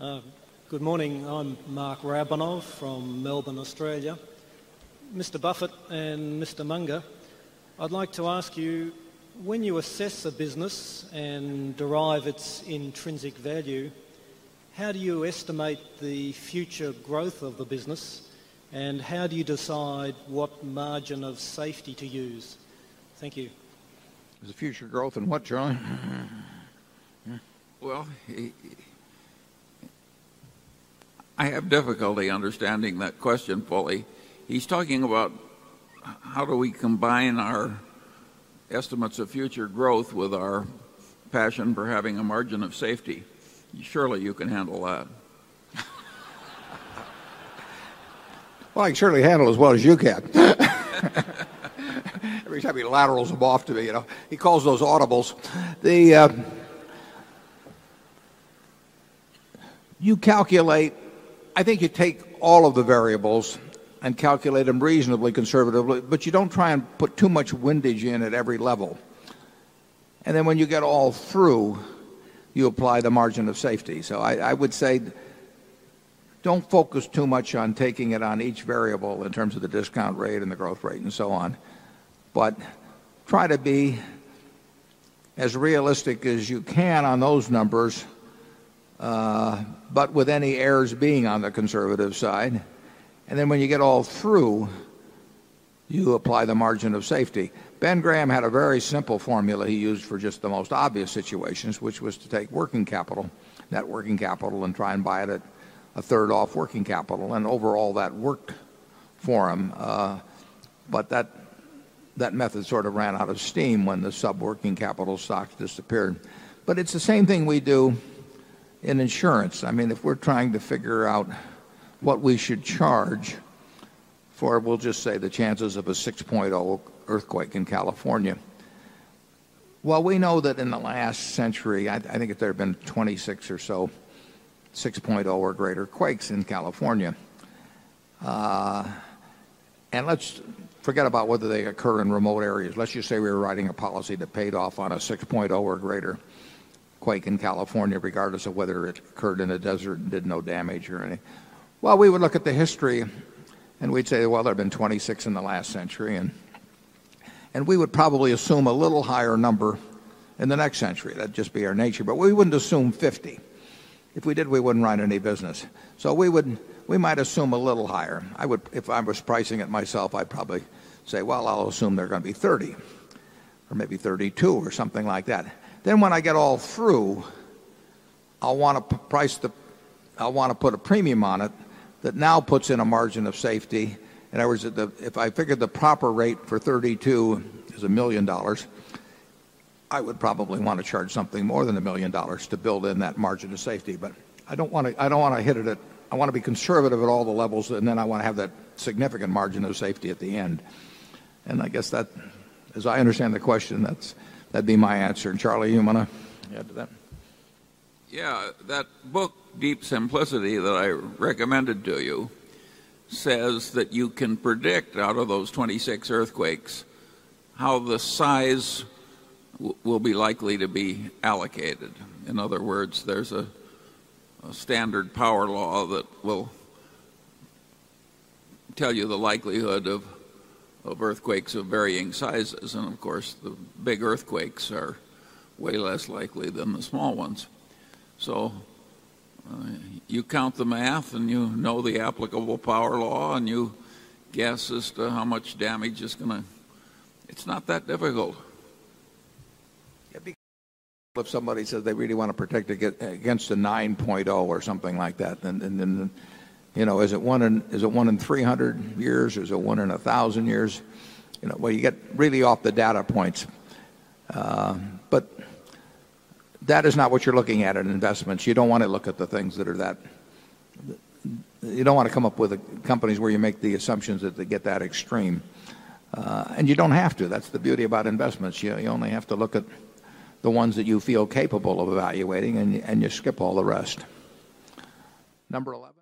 Uh, good morning. I'm Mark Rabinov from Melbourne, Australia. Mr. Buffett and Mr. Munger, I'd like to ask you, when you assess a business and derive its intrinsic value, how do you estimate the future growth of the business and how do you decide what margin of safety to use? Thank you. Is the future growth and what, Charlie? Well, I have difficulty understanding that question fully. He's talking about how do we combine our estimates of future growth with our passion for having a margin of safety. Surely you can handle that. Well, I can certainly handle as well as you can. Every time he laterals them off to me, you know, he calls those audibles. The, uh, you calculate I think you take all of the variables and calculate them reasonably conservatively, but you don't try and put too much windage in at every level. And then when you get all through, you apply the margin of safety. So I would say don't focus too much on taking it on each variable in terms of the discount rate and the growth rate and so on. But try to be as realistic as you can on those numbers, Uh, but with any errors being on the conservative side. And then when you get all through, you apply the margin of safety. Ben Graham had a very simple formula he used for just the most obvious situations, which was to take working capital, net working capital and try and buy it at a third off working capital. And overall, that worked for him. Uh, but that method sort of ran out of steam when the sub working capital stocks disappeared. But it's the same thing we do in insurance. I mean, if we're trying to figure out what we should charge for, we'll just say, the chances of a 6.0 earthquake in California. Well, we know that in the last century, I think there have been 26 or so 6.0 or greater quakes in California. Uh, and let's forget about whether they occur in remote areas. Let's just say we were writing a policy that paid off on a 6.0 or greater quake in California regardless of whether it occurred in a desert and did no damage or anything. Well, we would look at the history and we'd say, well, there have been 26 in the last century and and we would probably assume a little higher number in the next century. That'd just be our nature. But we wouldn't assume 50. If we did, we wouldn't run any business. So we would we might assume a little higher. I would if I was pricing it myself, I'd probably say, well, I'll assume they're going to be 30 or maybe 32 or something like that. Then when I get all through, I'll want to price the I'll want to put a premium on it that now puts in a margin of safety. In other words, if I figured the proper rate for 32 is a $1,000,000 I would probably want to charge something more than a $1,000,000 to build in that margin of safety. But I don't want to I don't want to hit it at I want to be conservative at all the levels and then I want to have that significant margin of safety at the end. And I guess that as I understand the question, that'd be my answer. Charlie, you want to add to that? Yeah, That book, Deep Simplicity, that I recommended to you, says that you can predict out of those 26 earthquakes how the size will be likely to be allocated. In other words, there's a standard power law that will tell you the likelihood of earthquakes of varying sizes. And of course, the big earthquakes are way less likely than the small ones. So uh, you count the math and you know the applicable power law and you guess as to how much damage is going to it's not that difficult. If somebody says they really want to protect against a 9.0 or something like that, and then is it 1 in is it one in 300 years? Is it 1 in a 1,000 years? You know, well, you get really off the data points. Uh, but that is not what you're looking at in investments. You don't want to look at the things that are that you don't want to come up with companies where you make the assumptions that they get that extreme. Uh, and you don't have to. That's the beauty about investments. You only have to look at the ones that you feel capable of evaluating and, and you skip all the rest. Number 11.